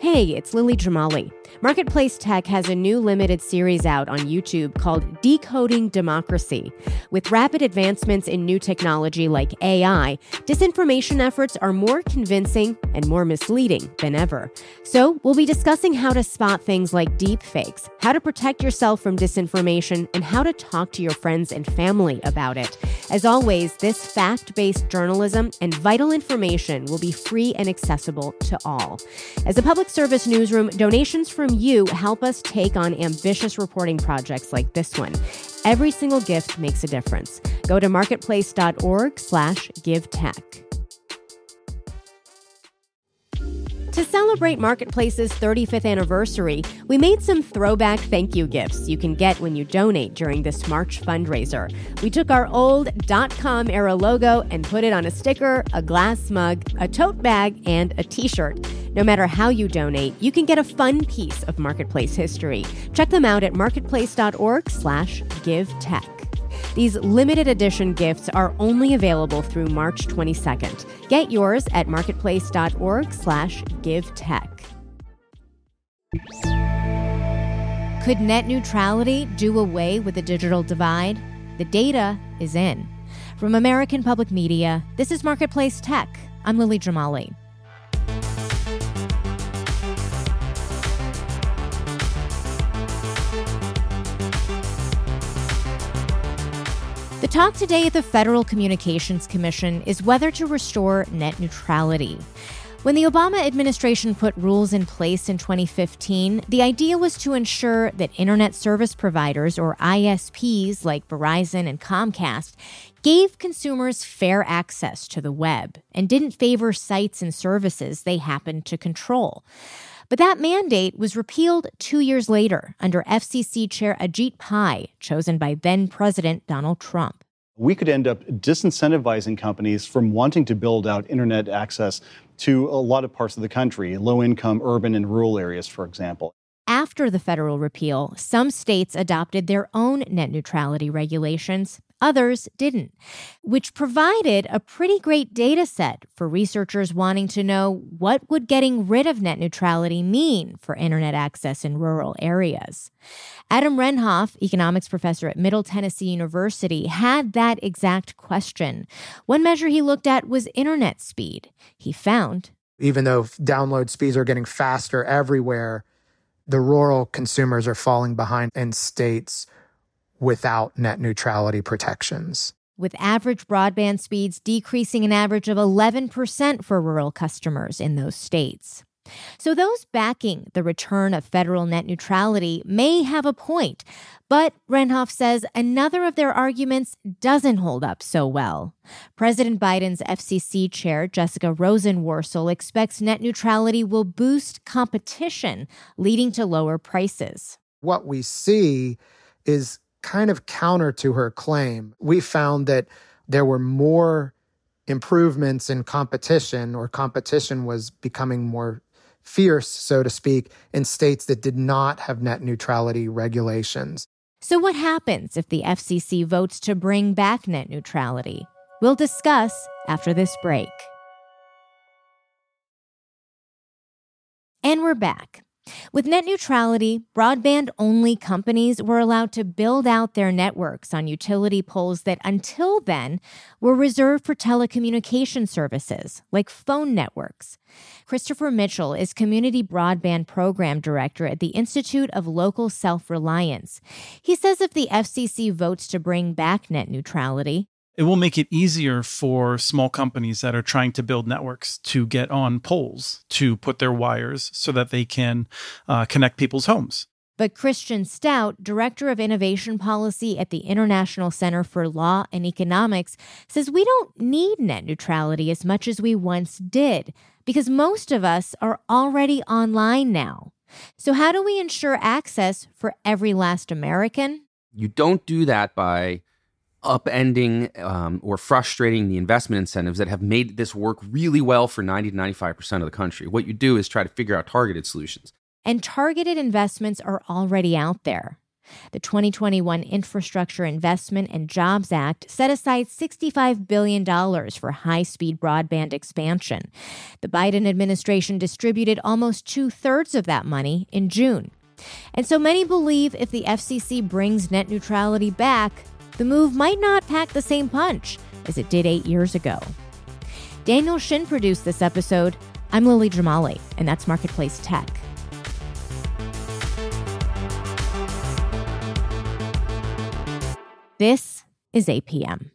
Hey, it's Lily Jamali. Marketplace Tech has a new limited series out on YouTube called Decoding Democracy. With rapid advancements in new technology like AI, disinformation efforts are more convincing and more misleading than ever. So, we'll be discussing how to spot things like deep fakes, how to protect yourself from disinformation, and how to talk to your friends and family about it. As always, this fact based journalism and vital information will be free and accessible to all. As a public service newsroom, donations from you help us take on ambitious reporting projects like this one. Every single gift makes a difference. Go to marketplace.org slash give tech. To celebrate Marketplace's 35th anniversary, we made some throwback thank you gifts you can get when you donate during this March fundraiser. We took our old dot .com era logo and put it on a sticker, a glass mug, a tote bag, and a t-shirt. No matter how you donate, you can get a fun piece of Marketplace history. Check them out at marketplace.org/givetech. These limited edition gifts are only available through March 22nd. Get yours at marketplace.org/givetech. Could net neutrality do away with the digital divide? The data is in. From American Public Media, this is Marketplace Tech. I'm Lily Jamali. The talk today at the Federal Communications Commission is whether to restore net neutrality. When the Obama administration put rules in place in 2015, the idea was to ensure that Internet service providers, or ISPs like Verizon and Comcast, gave consumers fair access to the web and didn't favor sites and services they happened to control. But that mandate was repealed two years later under FCC Chair Ajit Pai, chosen by then President Donald Trump. We could end up disincentivizing companies from wanting to build out internet access to a lot of parts of the country, low income, urban, and rural areas, for example. After the federal repeal, some states adopted their own net neutrality regulations. Others didn't, which provided a pretty great data set for researchers wanting to know what would getting rid of net neutrality mean for internet access in rural areas. Adam Rennhoff, economics professor at Middle Tennessee University, had that exact question. One measure he looked at was internet speed. He found even though download speeds are getting faster everywhere, the rural consumers are falling behind in states without net neutrality protections. With average broadband speeds decreasing an average of 11% for rural customers in those states. So, those backing the return of federal net neutrality may have a point, but Rennhoff says another of their arguments doesn't hold up so well. President Biden's FCC chair, Jessica Rosenworcel, expects net neutrality will boost competition, leading to lower prices. What we see is kind of counter to her claim. We found that there were more improvements in competition, or competition was becoming more fierce, so to speak, in states that did not have net neutrality regulations. So, what happens if the FCC votes to bring back net neutrality? We'll discuss after this break. And we're back. With net neutrality, broadband only companies were allowed to build out their networks on utility poles that until then were reserved for telecommunication services like phone networks. Christopher Mitchell is Community Broadband Program Director at the Institute of Local Self Reliance. He says if the FCC votes to bring back net neutrality, it will make it easier for small companies that are trying to build networks to get on poles to put their wires so that they can uh, connect people's homes. But Kristian Stout, Director of Innovation Policy at the International Center for Law and Economics, says we don't need net neutrality as much as we once did because most of us are already online now. So, how do we ensure access for every last American? You don't do that by upending um, or frustrating the investment incentives that have made this work really well for 90 to 95% of the country. What you do is try to figure out targeted solutions. And targeted investments are already out there. The 2021 Infrastructure Investment and Jobs Act set aside $65 billion for high speed broadband expansion. The Biden administration distributed almost two thirds of that money in June. And so many believe if the FCC brings net neutrality back, the move might not pack the same punch as it did eight years ago. Daniel Shin produced this episode. I'm Lily Jamali, and that's Marketplace Tech. This is APM.